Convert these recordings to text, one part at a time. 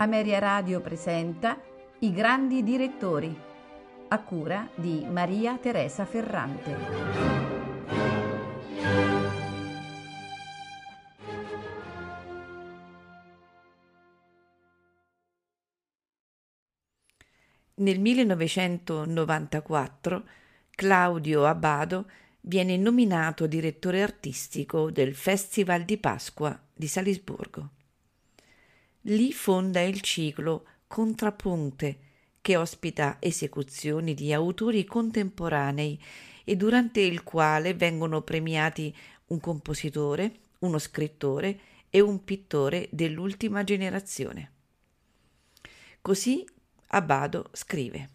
Ameria Radio presenta I grandi direttori, a cura di Maria Teresa Ferrante. Nel 1994 Claudio Abbado viene nominato direttore artistico del Festival di Pasqua di Salisburgo. Lì fonda il ciclo Contrapunte, che ospita esecuzioni di autori contemporanei e durante il quale vengono premiati un compositore, uno scrittore e un pittore dell'ultima generazione. Così Abbado scrive.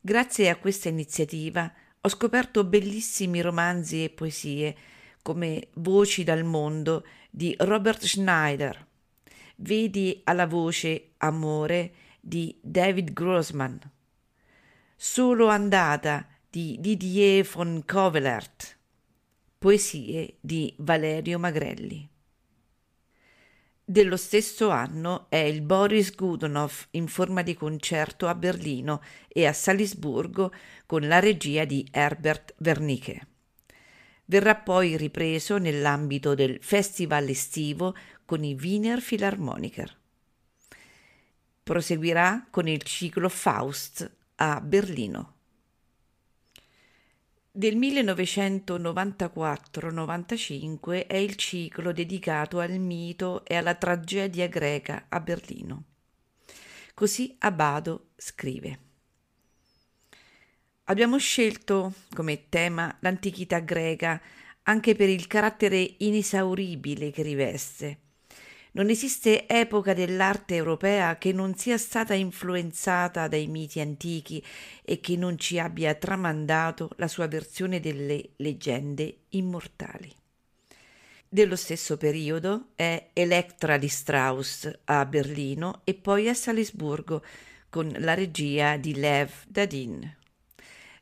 Grazie a questa iniziativa ho scoperto bellissimi romanzi e poesie come Voci dal mondo di Robert Schneider. Vedi alla voce Amore di David Grossman. Solo andata di Didier von Covelert. Poesie di Valerio Magrelli. Dello stesso anno è il Boris Godunov in forma di concerto a Berlino e a Salisburgo con la regia di Herbert Wernicke verrà poi ripreso nell'ambito del festival estivo con i Wiener Philharmoniker. Proseguirà con il ciclo Faust a Berlino. Del 1994-95 è il ciclo dedicato al mito e alla tragedia greca a Berlino. Così Abado scrive. Abbiamo scelto come tema l'antichità greca anche per il carattere inesauribile che riveste. Non esiste epoca dell'arte europea che non sia stata influenzata dai miti antichi e che non ci abbia tramandato la sua versione delle leggende immortali. Dello stesso periodo è Electra di Strauss a Berlino e poi a Salisburgo con la regia di Lev Dadin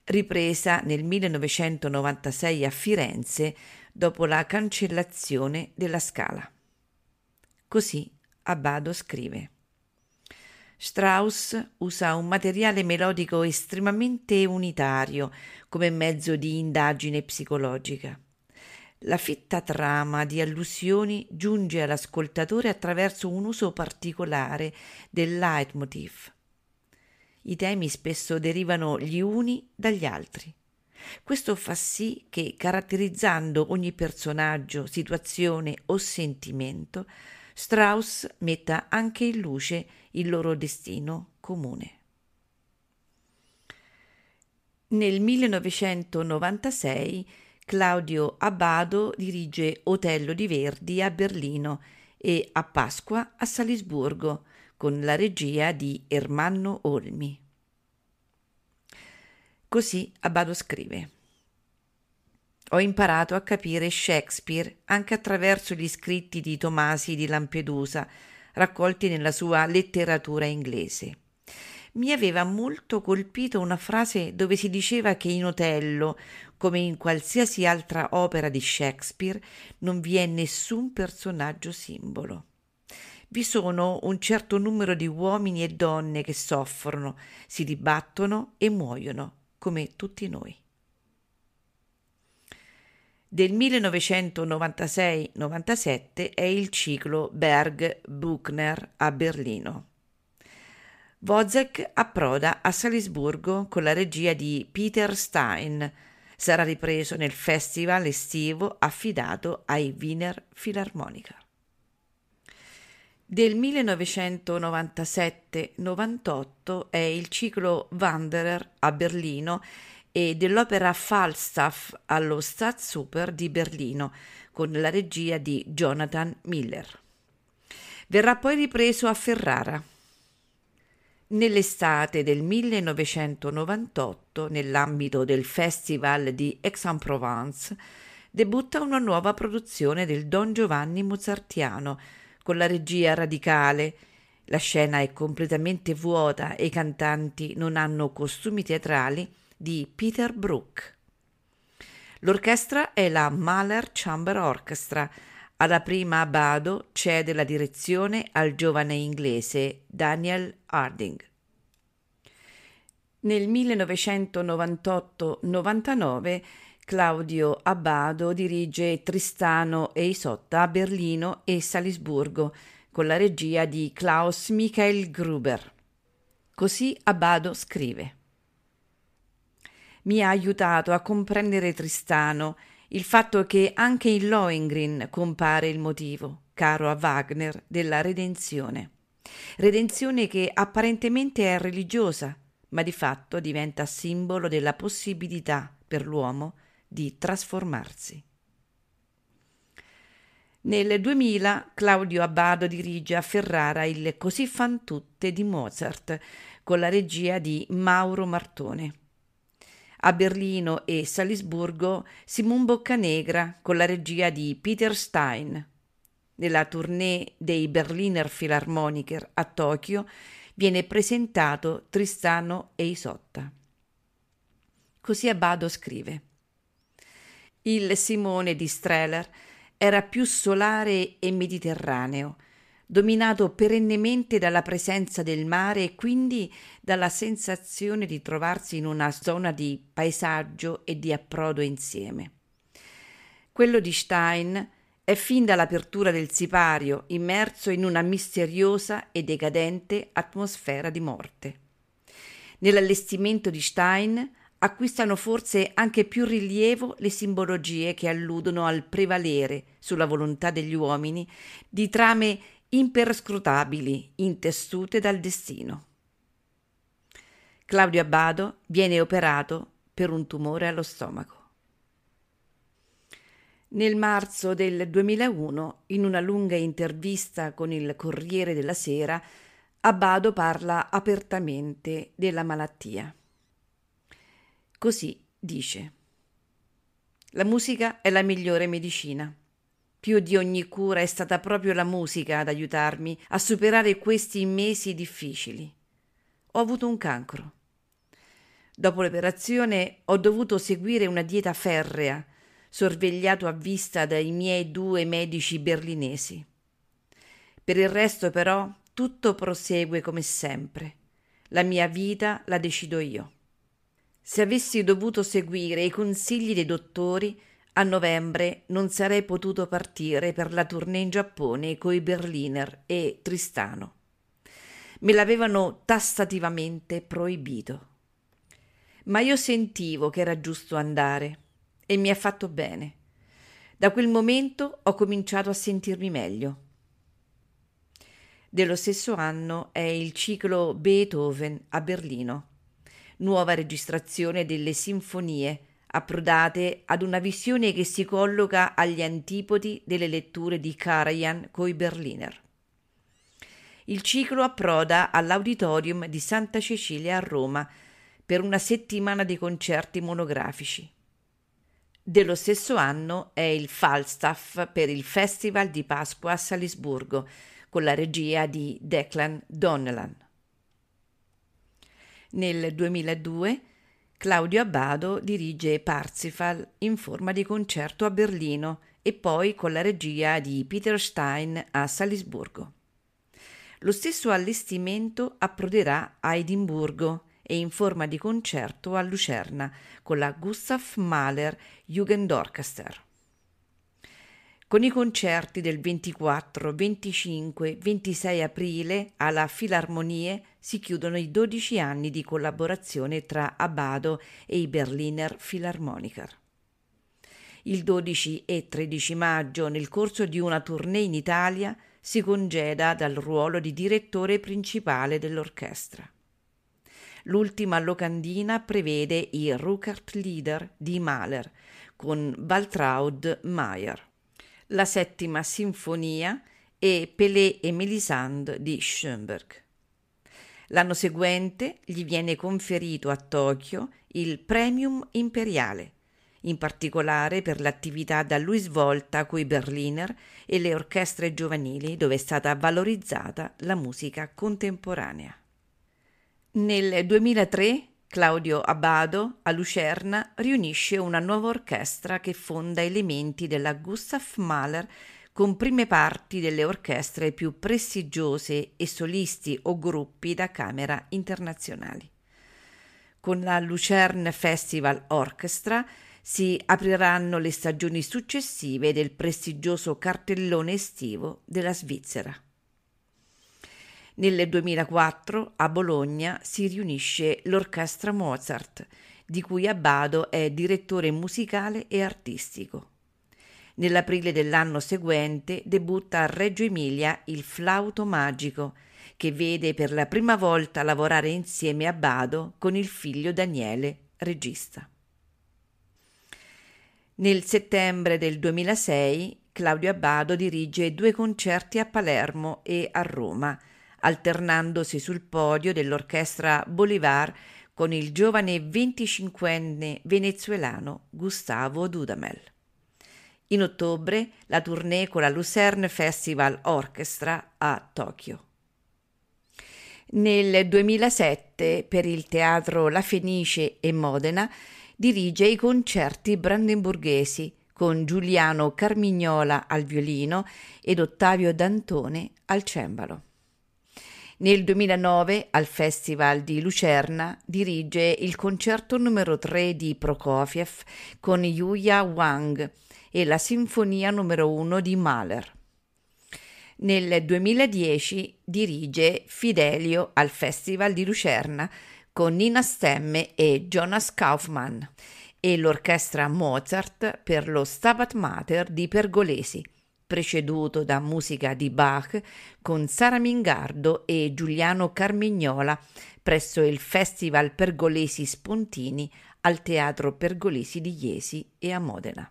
ripresa nel 1996 a Firenze dopo la cancellazione della Scala. Così Abbado scrive. Strauss usa un materiale melodico estremamente unitario come mezzo di indagine psicologica. La fitta trama di allusioni giunge all'ascoltatore attraverso un uso particolare del leitmotiv, i temi spesso derivano gli uni dagli altri. Questo fa sì che, caratterizzando ogni personaggio, situazione o sentimento, Strauss metta anche in luce il loro destino comune. Nel 1996 Claudio Abbado dirige Otello di Verdi a Berlino e a Pasqua a Salisburgo, con la regia di Ermanno Olmi. Così Abbado scrive. Ho imparato a capire Shakespeare anche attraverso gli scritti di Tomasi di Lampedusa, raccolti nella sua letteratura inglese. Mi aveva molto colpito una frase dove si diceva che in Otello, come in qualsiasi altra opera di Shakespeare, non vi è nessun personaggio simbolo vi sono un certo numero di uomini e donne che soffrono, si dibattono e muoiono, come tutti noi. Del 1996-97 è il ciclo Berg-Buchner a Berlino. Wozzeck approda a Salisburgo con la regia di Peter Stein. Sarà ripreso nel festival estivo affidato ai Wiener Philharmoniker. Del 1997-98 è il ciclo Wanderer a Berlino e dell'opera Falstaff allo Staatsoper di Berlino con la regia di Jonathan Miller. Verrà poi ripreso a Ferrara. Nell'estate del 1998, nell'ambito del Festival di Aix-en-Provence, debutta una nuova produzione del Don Giovanni Mozartiano con la regia radicale. La scena è completamente vuota e i cantanti non hanno costumi teatrali di Peter Brook. L'orchestra è la Mahler Chamber Orchestra, Alla prima Abbado cede la direzione al giovane inglese Daniel Harding. Nel 1998-99 Claudio Abbado dirige Tristano e Isotta a Berlino e Salisburgo con la regia di Klaus Michael Gruber. Così Abbado scrive Mi ha aiutato a comprendere Tristano il fatto che anche in Lohengrin compare il motivo, caro a Wagner, della redenzione. Redenzione che apparentemente è religiosa, ma di fatto diventa simbolo della possibilità per l'uomo di trasformarsi. Nel 2000 Claudio Abbado dirige a Ferrara il Così fan tutte di Mozart con la regia di Mauro Martone. A Berlino e Salisburgo Simon Boccanegra con la regia di Peter Stein. Nella tournée dei Berliner Philharmoniker a Tokyo viene presentato Tristano e Isotta. Così Abbado scrive: Il Simone di Streller era più solare e mediterraneo, dominato perennemente dalla presenza del mare e quindi dalla sensazione di trovarsi in una zona di paesaggio e di approdo insieme. Quello di Stein è fin dall'apertura del sipario immerso in una misteriosa e decadente atmosfera di morte. Nell'allestimento di Stein acquistano forse anche più rilievo le simbologie che alludono al prevalere sulla volontà degli uomini di trame imperscrutabili intessute dal destino. Claudio Abbado viene operato per un tumore allo stomaco. Nel marzo del 2001, in una lunga intervista con il Corriere della Sera, Abbado parla apertamente della malattia. Così dice. La musica è la migliore medicina. Più di ogni cura è stata proprio la musica ad aiutarmi a superare questi mesi difficili. Ho avuto un cancro. Dopo l'operazione ho dovuto seguire una dieta ferrea, sorvegliato a vista dai miei due medici berlinesi. Per il resto, però, tutto prosegue come sempre. La mia vita la decido io. Se avessi dovuto seguire i consigli dei dottori, a novembre non sarei potuto partire per la tournée in Giappone coi Berliner e Tristano. Me l'avevano tassativamente proibito. Ma io sentivo che era giusto andare e mi ha fatto bene. Da quel momento ho cominciato a sentirmi meglio. Dello stesso anno è il ciclo Beethoven a Berlino nuova registrazione delle sinfonie, approdate ad una visione che si colloca agli antipodi delle letture di Karajan coi Berliner. Il ciclo approda all'Auditorium di Santa Cecilia a Roma per una settimana di concerti monografici. Dello stesso anno è il Falstaff per il Festival di Pasqua a Salisburgo, con la regia di Declan Donnellan. Nel 2002 Claudio Abbado dirige Parsifal in forma di concerto a Berlino e poi con la regia di Peter Stein a Salisburgo. Lo stesso allestimento approderà a Edimburgo e in forma di concerto a Lucerna con la Gustav Mahler Jugendorchester. Con i concerti del 24, 25, 26 aprile alla Filarmonie si chiudono i 12 anni di collaborazione tra Abbado e i Berliner Philharmoniker. Il 12 e 13 maggio, nel corso di una tournée in Italia, si congeda dal ruolo di direttore principale dell'orchestra. L'ultima locandina prevede i Ruckert Lieder di Mahler con Waltraud Mayer la settima sinfonia e Pelé e Melisande di Schoenberg. L'anno seguente gli viene conferito a Tokyo il Premium Imperiale, in particolare per l'attività da lui svolta coi Berliner e le orchestre giovanili dove è stata valorizzata la musica contemporanea. Nel 2003 Claudio Abbado, a Lucerna, riunisce una nuova orchestra che fonda elementi della Gustav Mahler con prime parti delle orchestre più prestigiose e solisti o gruppi da camera internazionali. Con la Lucerne Festival Orchestra si apriranno le stagioni successive del prestigioso cartellone estivo della Svizzera. Nel 2004 a Bologna si riunisce l'Orchestra Mozart, di cui Abbado è direttore musicale e artistico. Nell'aprile dell'anno seguente debutta a Reggio Emilia il Flauto Magico, che vede per la prima volta lavorare insieme a Bado con il figlio Daniele, regista. Nel settembre del 2006 Claudio Abbado dirige due concerti a Palermo e a Roma, alternandosi sul podio dell'orchestra Bolivar con il giovane 25enne venezuelano Gustavo Dudamel. In ottobre la tournée con la Lucerne Festival Orchestra a Tokyo. Nel 2007 per il teatro La Fenice e Modena dirige i concerti brandenburghesi con Giuliano Carmignola al violino ed Ottavio D'Antone al cembalo. Nel 2009 al Festival di Lucerna dirige il concerto numero 3 di Prokofiev con Yuya Wang e la Sinfonia numero 1 di Mahler. Nel 2010 dirige Fidelio al Festival di Lucerna con Nina Stemme e Jonas Kaufmann e l'orchestra Mozart per lo Stabat Mater di Pergolesi, preceduto da musica di Bach con Sara Mingardo e Giuliano Carmignola presso il Festival Pergolesi Spontini al Teatro Pergolesi di Iesi e a Modena.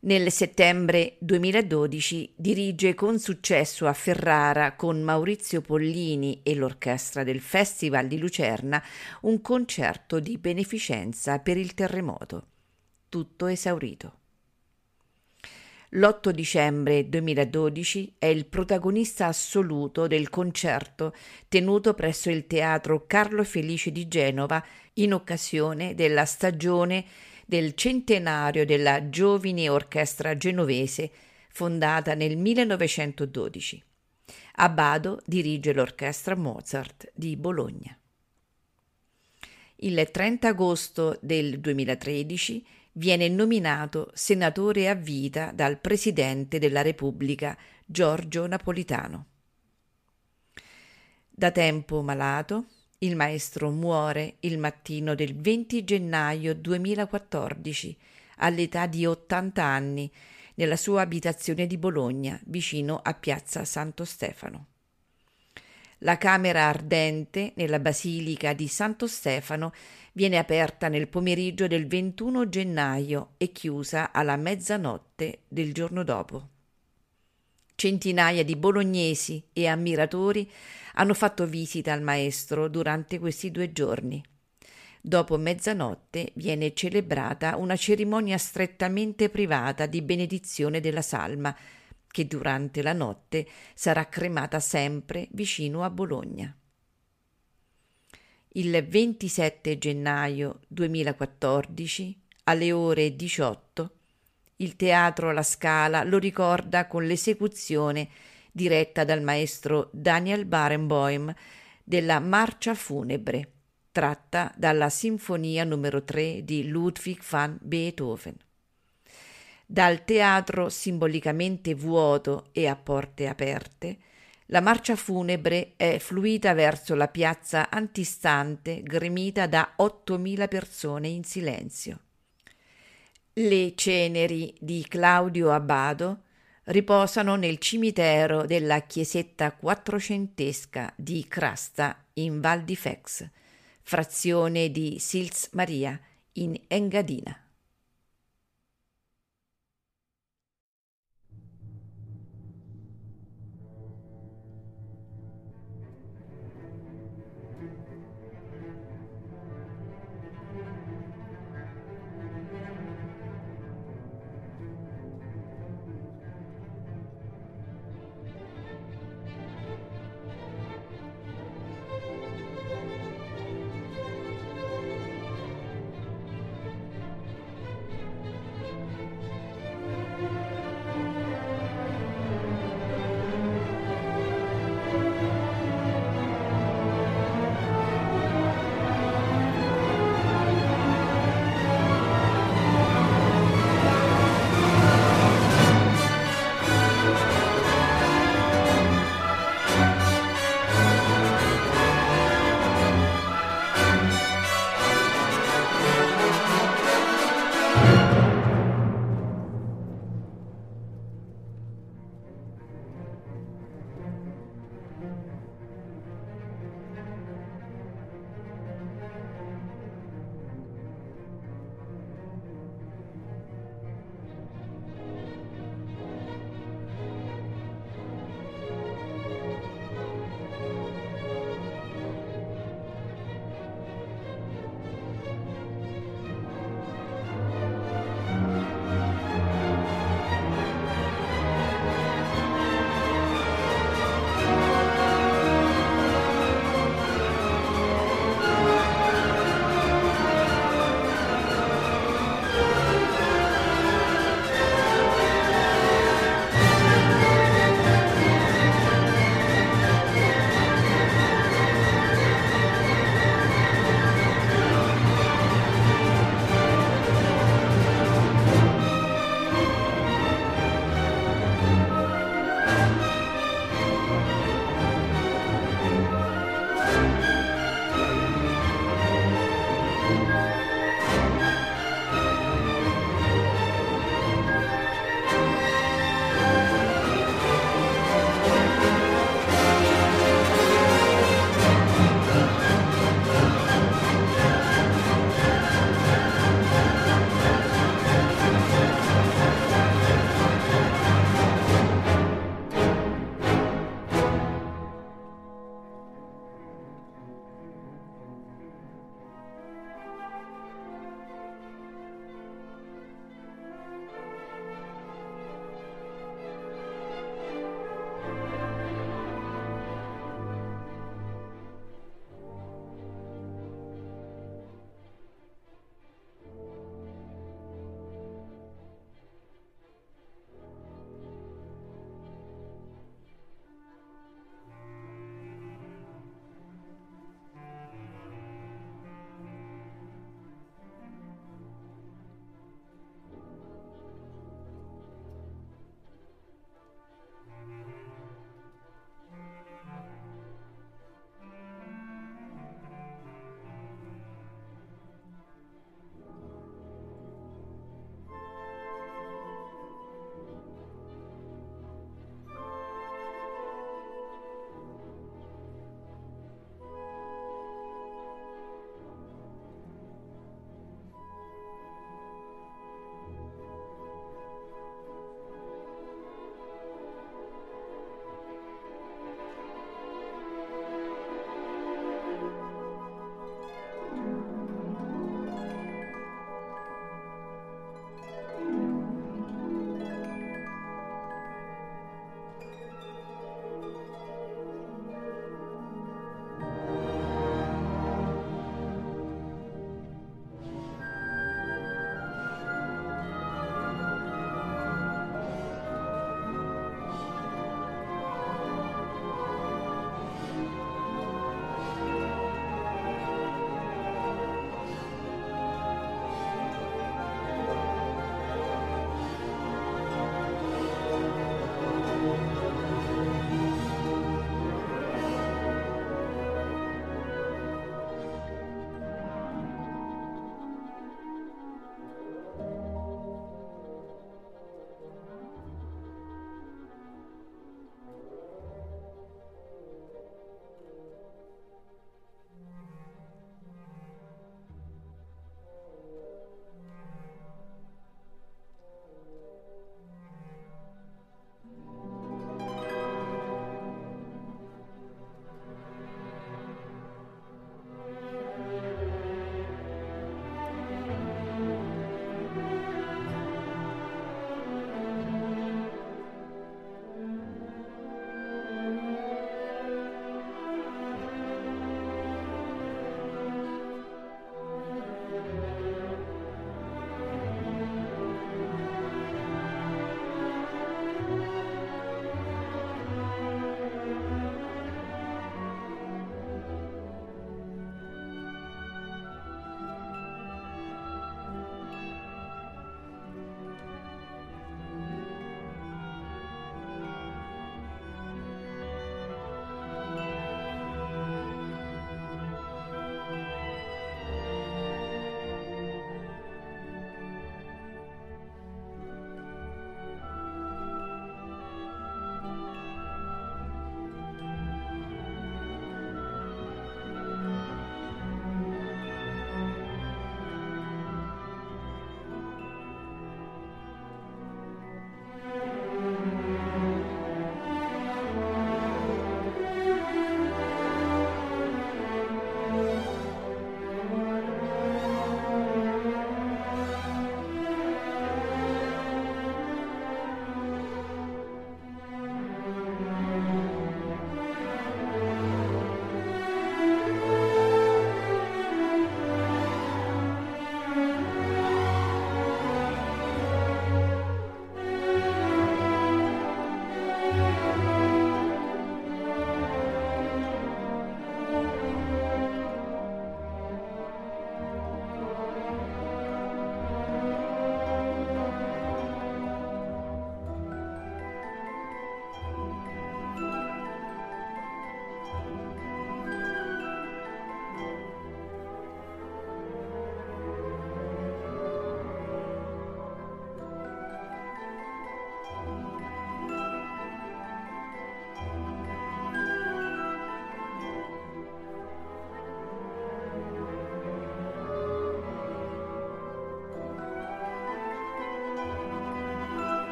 Nel settembre 2012 dirige con successo a Ferrara con Maurizio Pollini e l'orchestra del Festival di Lucerna un concerto di beneficenza per il terremoto. Tutto esaurito. L'8 dicembre 2012 è il protagonista assoluto del concerto tenuto presso il Teatro Carlo Felice di Genova in occasione della stagione del centenario della Giovine Orchestra Genovese, fondata nel 1912. Abbado dirige l'Orchestra Mozart di Bologna. Il 30 agosto del 2013 viene nominato senatore a vita dal Presidente della Repubblica Giorgio Napolitano. Da tempo malato, il maestro muore il mattino del 20 gennaio 2014 all'età di 80 anni nella sua abitazione di Bologna, vicino a Piazza Santo Stefano. La camera ardente nella basilica di Santo Stefano viene aperta nel pomeriggio del 21 gennaio e chiusa alla mezzanotte del giorno dopo. Centinaia di bolognesi e ammiratori hanno fatto visita al maestro durante questi due giorni. Dopo mezzanotte viene celebrata una cerimonia strettamente privata di benedizione della salma, che durante la notte sarà cremata sempre vicino a Bologna. Il 27 gennaio 2014, alle ore 18, il teatro La Scala lo ricorda con l'esecuzione diretta dal maestro Daniel Barenboim della Marcia funebre, tratta dalla Sinfonia numero 3 di Ludwig van Beethoven. Dal teatro simbolicamente vuoto e a porte aperte, la marcia funebre è fluita verso la piazza antistante gremita da 8.000 persone in silenzio. Le ceneri di Claudio Abbado riposano nel cimitero della chiesetta quattrocentesca di Crasta in Val di Fex, frazione di Sils Maria in Engadina.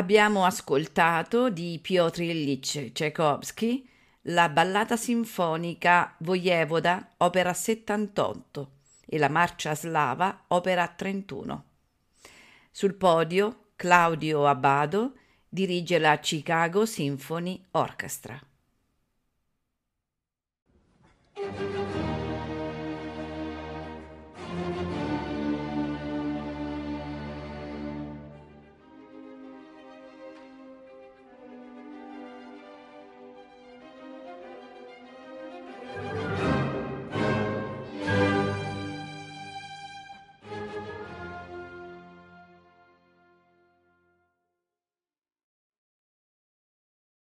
Abbiamo ascoltato di Piotr Ilyich Tchaikovsky la ballata sinfonica Vojevoda, opera 78, e la marcia slava, opera 31. Sul podio Claudio Abbado dirige la Chicago Symphony Orchestra.